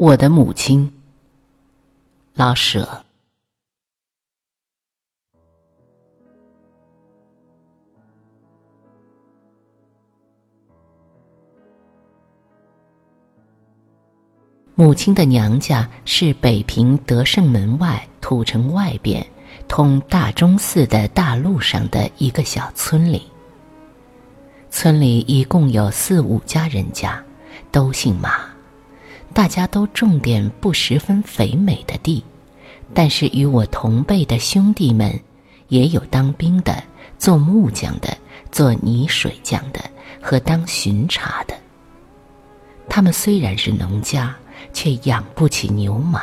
我的母亲，老舍。母亲的娘家是北平德胜门外土城外边，通大钟寺的大路上的一个小村里。村里一共有四五家人家，都姓马。大家都种点不十分肥美的地，但是与我同辈的兄弟们，也有当兵的、做木匠的、做泥水匠的和当巡查的。他们虽然是农家，却养不起牛马，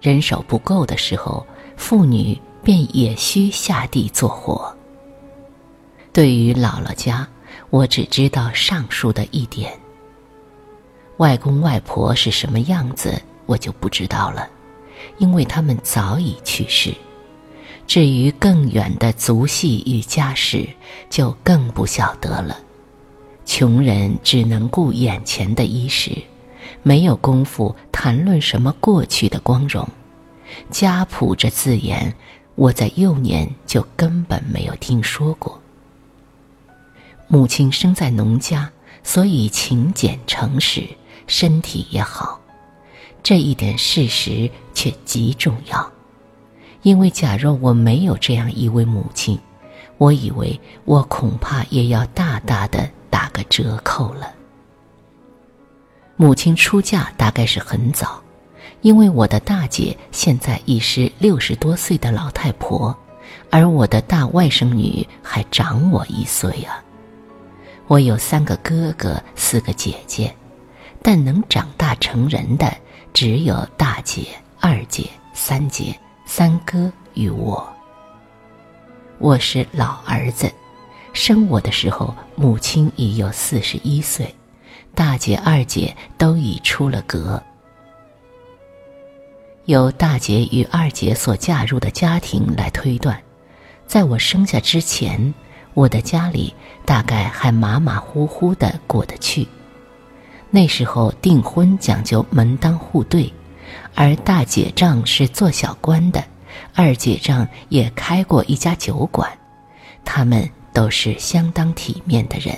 人手不够的时候，妇女便也需下地做活。对于姥姥家，我只知道上述的一点。外公外婆是什么样子，我就不知道了，因为他们早已去世。至于更远的族系与家史，就更不晓得了。穷人只能顾眼前的衣食，没有功夫谈论什么过去的光荣。家谱这字眼，我在幼年就根本没有听说过。母亲生在农家，所以勤俭诚实。身体也好，这一点事实却极重要。因为假若我没有这样一位母亲，我以为我恐怕也要大大的打个折扣了。母亲出嫁大概是很早，因为我的大姐现在已是六十多岁的老太婆，而我的大外甥女还长我一岁啊。我有三个哥哥，四个姐姐。但能长大成人的只有大姐、二姐、三姐、三哥与我。我是老儿子，生我的时候母亲已有四十一岁，大姐、二姐都已出了阁。由大姐与二姐所嫁入的家庭来推断，在我生下之前，我的家里大概还马马虎虎的过得去。那时候订婚讲究门当户对，而大姐丈是做小官的，二姐丈也开过一家酒馆，他们都是相当体面的人。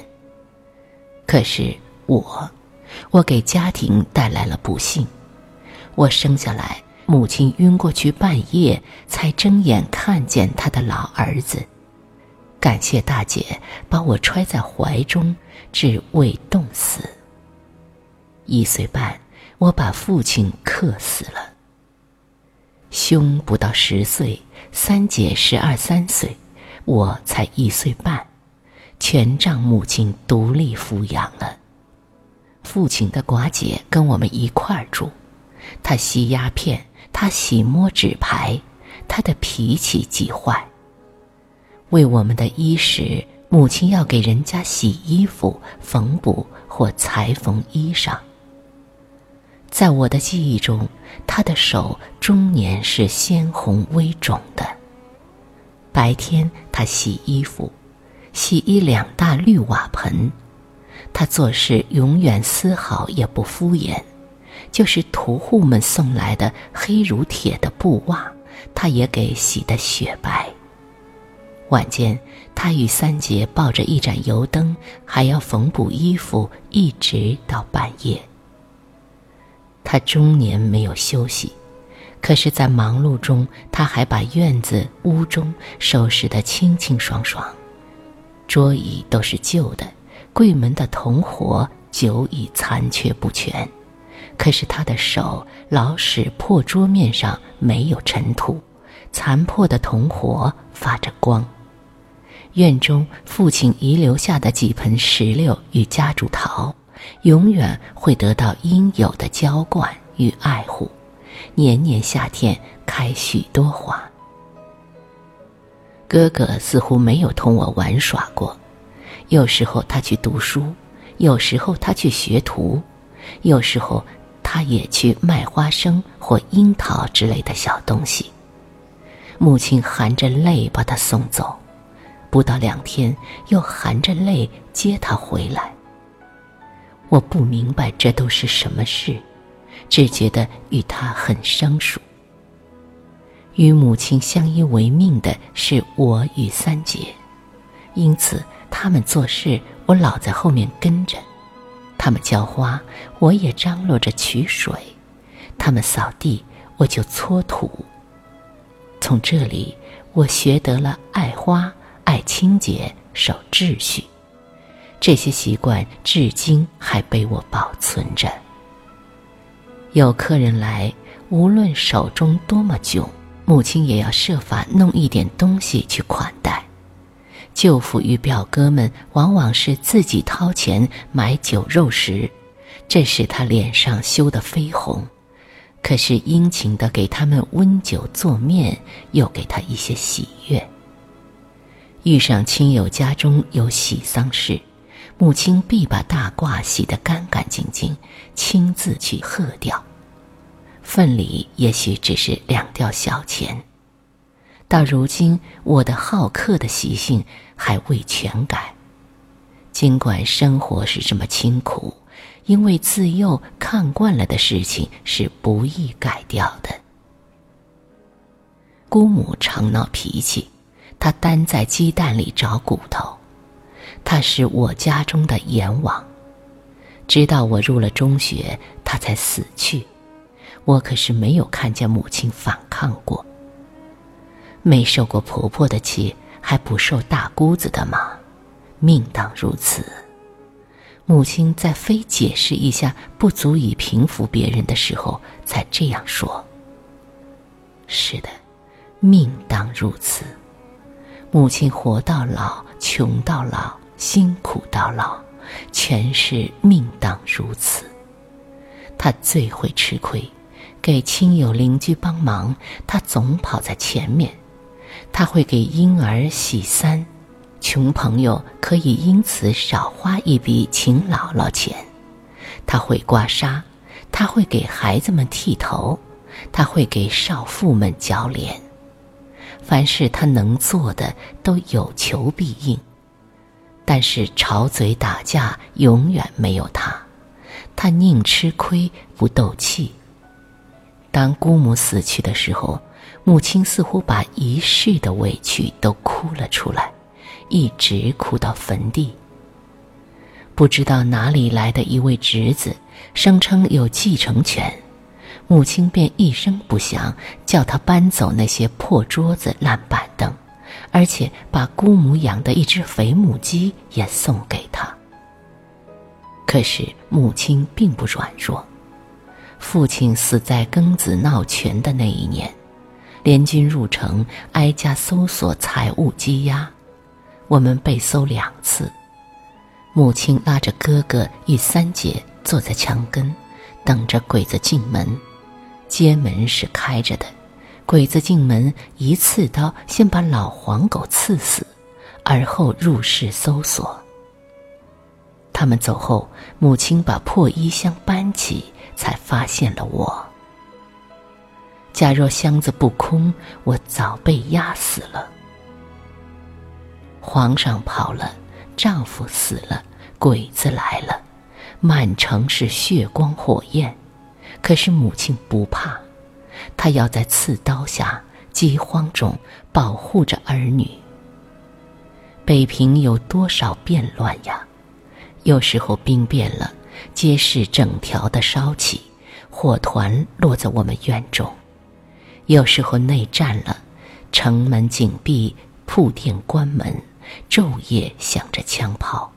可是我，我给家庭带来了不幸。我生下来，母亲晕过去半夜，才睁眼看见她的老儿子。感谢大姐把我揣在怀中，至未冻死。一岁半，我把父亲克死了。兄不到十岁，三姐十二三岁，我才一岁半，全仗母亲独立抚养了。父亲的寡姐跟我们一块儿住，她吸鸦片，她喜摸纸牌，她的脾气极坏。为我们的衣食，母亲要给人家洗衣服、缝补或裁缝衣裳。在我的记忆中，他的手终年是鲜红微肿的。白天他洗衣服，洗衣两大绿瓦盆。他做事永远丝毫也不敷衍，就是屠户们送来的黑如铁的布袜，他也给洗得雪白。晚间，他与三姐抱着一盏油灯，还要缝补衣服，一直到半夜。他终年没有休息，可是，在忙碌中，他还把院子、屋中收拾得清清爽爽，桌椅都是旧的，柜门的铜活久已残缺不全，可是他的手老使破桌面上没有尘土，残破的铜活发着光。院中父亲遗留下的几盆石榴与夹竹桃。永远会得到应有的浇灌与爱护，年年夏天开许多花。哥哥似乎没有同我玩耍过，有时候他去读书，有时候他去学徒，有时候他也去卖花生或樱桃之类的小东西。母亲含着泪把他送走，不到两天又含着泪接他回来。我不明白这都是什么事，只觉得与他很生疏。与母亲相依为命的是我与三姐，因此他们做事，我老在后面跟着；他们浇花，我也张罗着取水；他们扫地，我就搓土。从这里，我学得了爱花、爱清洁、守秩序。这些习惯至今还被我保存着。有客人来，无论手中多么窘，母亲也要设法弄一点东西去款待。舅父与表哥们往往是自己掏钱买酒肉食，这使他脸上羞得绯红。可是殷勤的给他们温酒做面，又给他一些喜悦。遇上亲友家中有喜丧事。母亲必把大褂洗得干干净净，亲自去贺掉。份礼也许只是两吊小钱。到如今，我的好客的习性还未全改。尽管生活是这么清苦，因为自幼看惯了的事情是不易改掉的。姑母常闹脾气，她单在鸡蛋里找骨头。他是我家中的阎王，直到我入了中学，他才死去。我可是没有看见母亲反抗过，没受过婆婆的气，还不受大姑子的吗？命当如此。母亲在非解释一下不足以平服别人的时候，才这样说。是的，命当如此。母亲活到老，穷到老。辛苦到老，全是命当如此。他最会吃亏，给亲友邻居帮忙，他总跑在前面。他会给婴儿洗衫，穷朋友可以因此少花一笔请姥姥钱。他会刮痧，他会给孩子们剃头，他会给少妇们浇脸。凡是他能做的，都有求必应。但是吵嘴打架永远没有他，他宁吃亏不斗气。当姑母死去的时候，母亲似乎把一世的委屈都哭了出来，一直哭到坟地。不知道哪里来的一位侄子，声称有继承权，母亲便一声不响叫他搬走那些破桌子烂板凳。而且把姑母养的一只肥母鸡也送给他。可是母亲并不软弱。父亲死在庚子闹权的那一年，联军入城，挨家搜索财物积压，我们被搜两次。母亲拉着哥哥与三姐坐在墙根，等着鬼子进门。街门是开着的。鬼子进门，一刺刀先把老黄狗刺死，而后入室搜索。他们走后，母亲把破衣箱搬起，才发现了我。假若箱子不空，我早被压死了。皇上跑了，丈夫死了，鬼子来了，满城是血光火焰，可是母亲不怕。他要在刺刀下、饥荒中保护着儿女。北平有多少变乱呀？有时候兵变了，街市整条的烧起，火团落在我们院中；有时候内战了，城门紧闭，铺店关门，昼夜响着枪炮。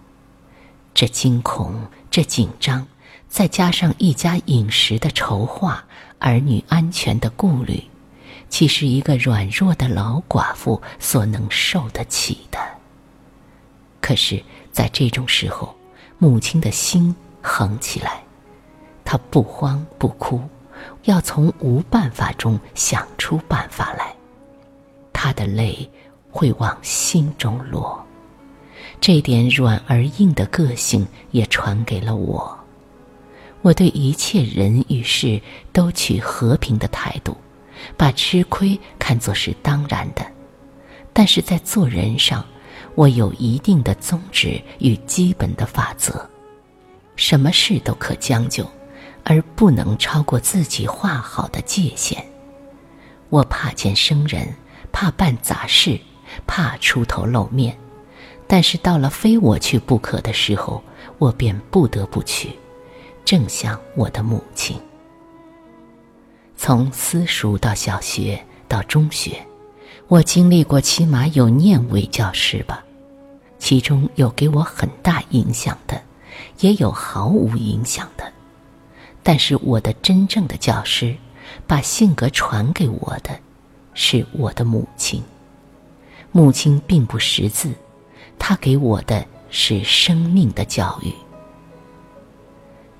这惊恐，这紧张。再加上一家饮食的筹划，儿女安全的顾虑，岂是一个软弱的老寡妇所能受得起的？可是，在这种时候，母亲的心横起来，她不慌不哭，要从无办法中想出办法来。她的泪会往心中落，这点软而硬的个性也传给了我。我对一切人与事都取和平的态度，把吃亏看作是当然的。但是在做人上，我有一定的宗旨与基本的法则。什么事都可将就，而不能超过自己画好的界限。我怕见生人，怕办杂事，怕出头露面。但是到了非我去不可的时候，我便不得不去，正像我的母亲。从私塾到小学到中学，我经历过起码有念为教师吧，其中有给我很大影响的，也有毫无影响的。但是我的真正的教师，把性格传给我的，是我的母亲。母亲并不识字，她给我的是生命的教育。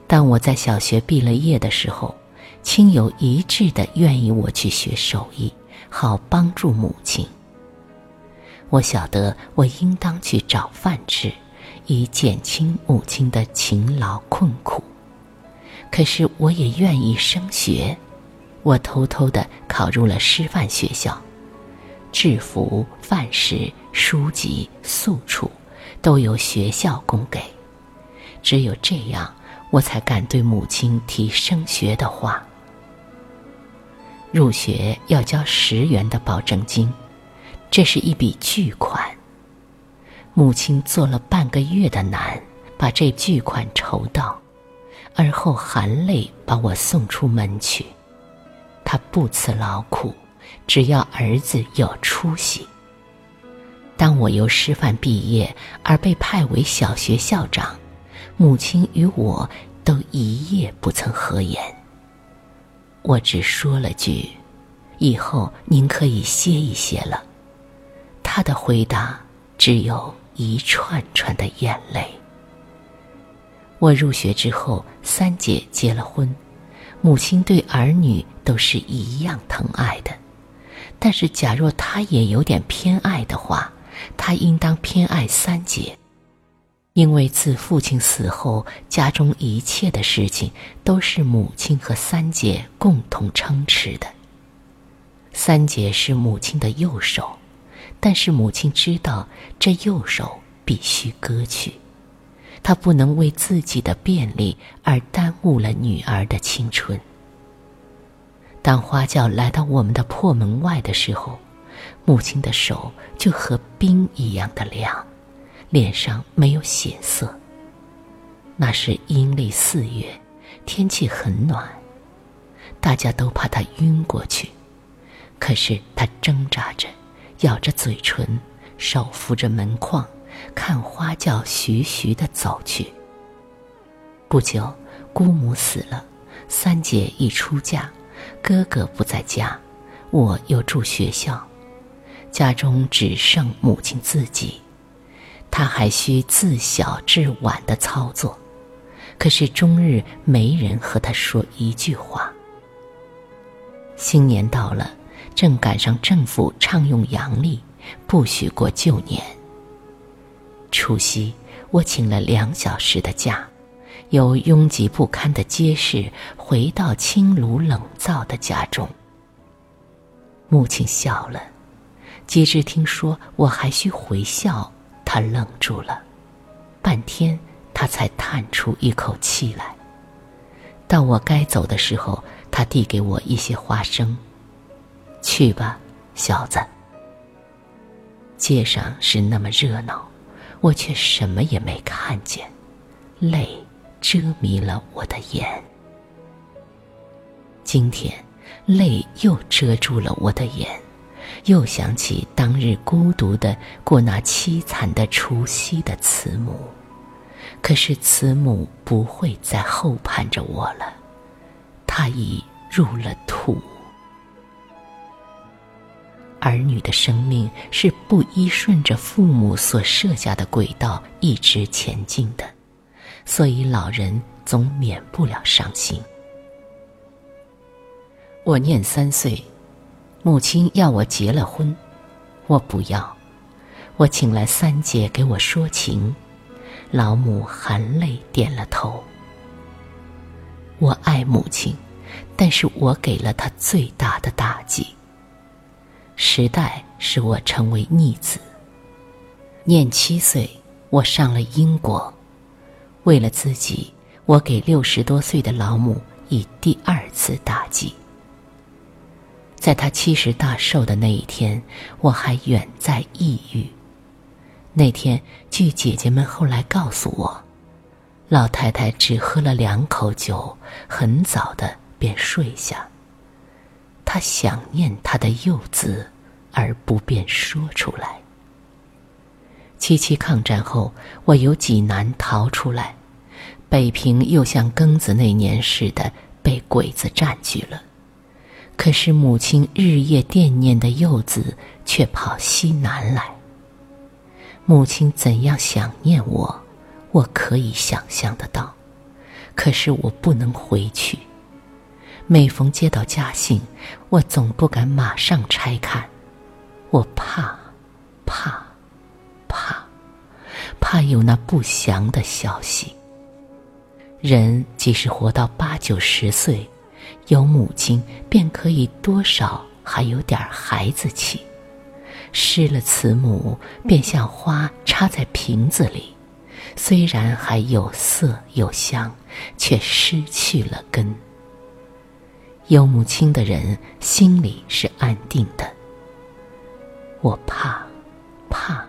当我在小学毕了业的时候，亲友一致的愿意我去学手艺，好帮助母亲。我晓得我应当去找饭吃，以减轻母亲的勤劳困苦。可是我也愿意升学，我偷偷的考入了师范学校，制服、饭食、书籍、宿处，都由学校供给。只有这样，我才敢对母亲提升学的话。入学要交十元的保证金，这是一笔巨款。母亲做了半个月的难，把这巨款筹到。而后含泪把我送出门去，他不辞劳苦，只要儿子有出息。当我由师范毕业而被派为小学校长，母亲与我都一夜不曾合眼。我只说了句：“以后您可以歇一歇了。”他的回答只有一串串的眼泪。我入学之后，三姐结了婚，母亲对儿女都是一样疼爱的。但是，假若她也有点偏爱的话，她应当偏爱三姐，因为自父亲死后，家中一切的事情都是母亲和三姐共同撑持的。三姐是母亲的右手，但是母亲知道这右手必须割去。她不能为自己的便利而耽误了女儿的青春。当花轿来到我们的破门外的时候，母亲的手就和冰一样的凉，脸上没有血色。那是阴历四月，天气很暖，大家都怕他晕过去，可是他挣扎着，咬着嘴唇，手扶着门框。看花轿徐徐的走去。不久，姑母死了，三姐已出嫁，哥哥不在家，我又住学校，家中只剩母亲自己，他还需自小至晚的操作，可是终日没人和他说一句话。新年到了，正赶上政府倡用阳历，不许过旧年。除夕，我请了两小时的假，由拥挤不堪的街市回到清炉冷灶的家中。母亲笑了，及至听说我还需回校，他愣住了，半天，他才叹出一口气来。到我该走的时候，他递给我一些花生，去吧，小子。街上是那么热闹。我却什么也没看见，泪遮迷了我的眼。今天，泪又遮住了我的眼，又想起当日孤独的过那凄惨的除夕的慈母。可是慈母不会再后盼着我了，她已入了土。儿女的生命是不依顺着父母所设下的轨道一直前进的，所以老人总免不了伤心。我念三岁，母亲要我结了婚，我不要，我请来三姐给我说情，老母含泪点了头。我爱母亲，但是我给了她最大的打击。时代使我成为逆子。念七岁，我上了英国，为了自己，我给六十多岁的老母以第二次打击。在他七十大寿的那一天，我还远在异域。那天，据姐姐们后来告诉我，老太太只喝了两口酒，很早的便睡下。她想念她的幼子，而不便说出来。七七抗战后，我由济南逃出来，北平又像庚子那年似的被鬼子占据了。可是母亲日夜惦念的幼子却跑西南来。母亲怎样想念我，我可以想象得到。可是我不能回去。每逢接到家信，我总不敢马上拆看，我怕，怕，怕，怕有那不祥的消息。人即使活到八九十岁。有母亲，便可以多少还有点孩子气；失了慈母，便像花插在瓶子里，虽然还有色有香，却失去了根。有母亲的人心里是安定的。我怕，怕，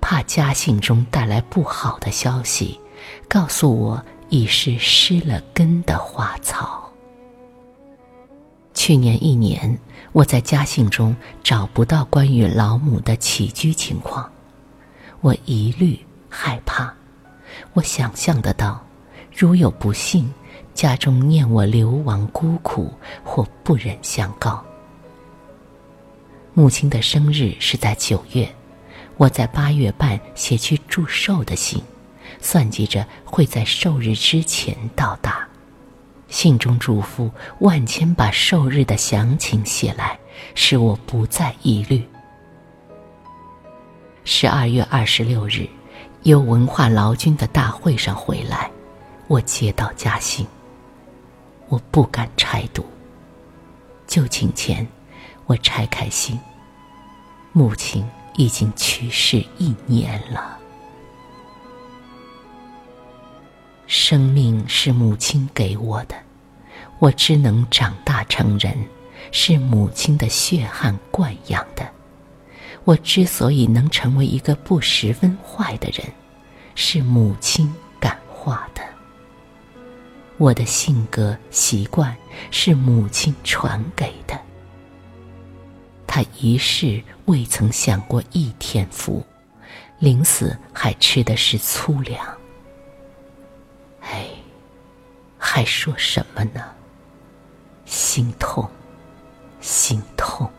怕家信中带来不好的消息，告诉我已是失了根的花草。去年一年，我在家信中找不到关于老母的起居情况，我疑虑害怕。我想象得到，如有不幸，家中念我流亡孤苦，或不忍相告。母亲的生日是在九月，我在八月半写去祝寿的信，算计着会在寿日之前到达。信中嘱咐万千把寿日的详情写来，使我不再疑虑。十二月二十六日，由文化劳军的大会上回来，我接到家信。我不敢拆读。就寝前，我拆开信，母亲已经去世一年了。生命是母亲给我的，我只能长大成人，是母亲的血汗惯养的。我之所以能成为一个不十分坏的人，是母亲感化的。我的性格习惯是母亲传给的。她一世未曾享过一天福，临死还吃的是粗粮。还说什么呢？心痛，心痛。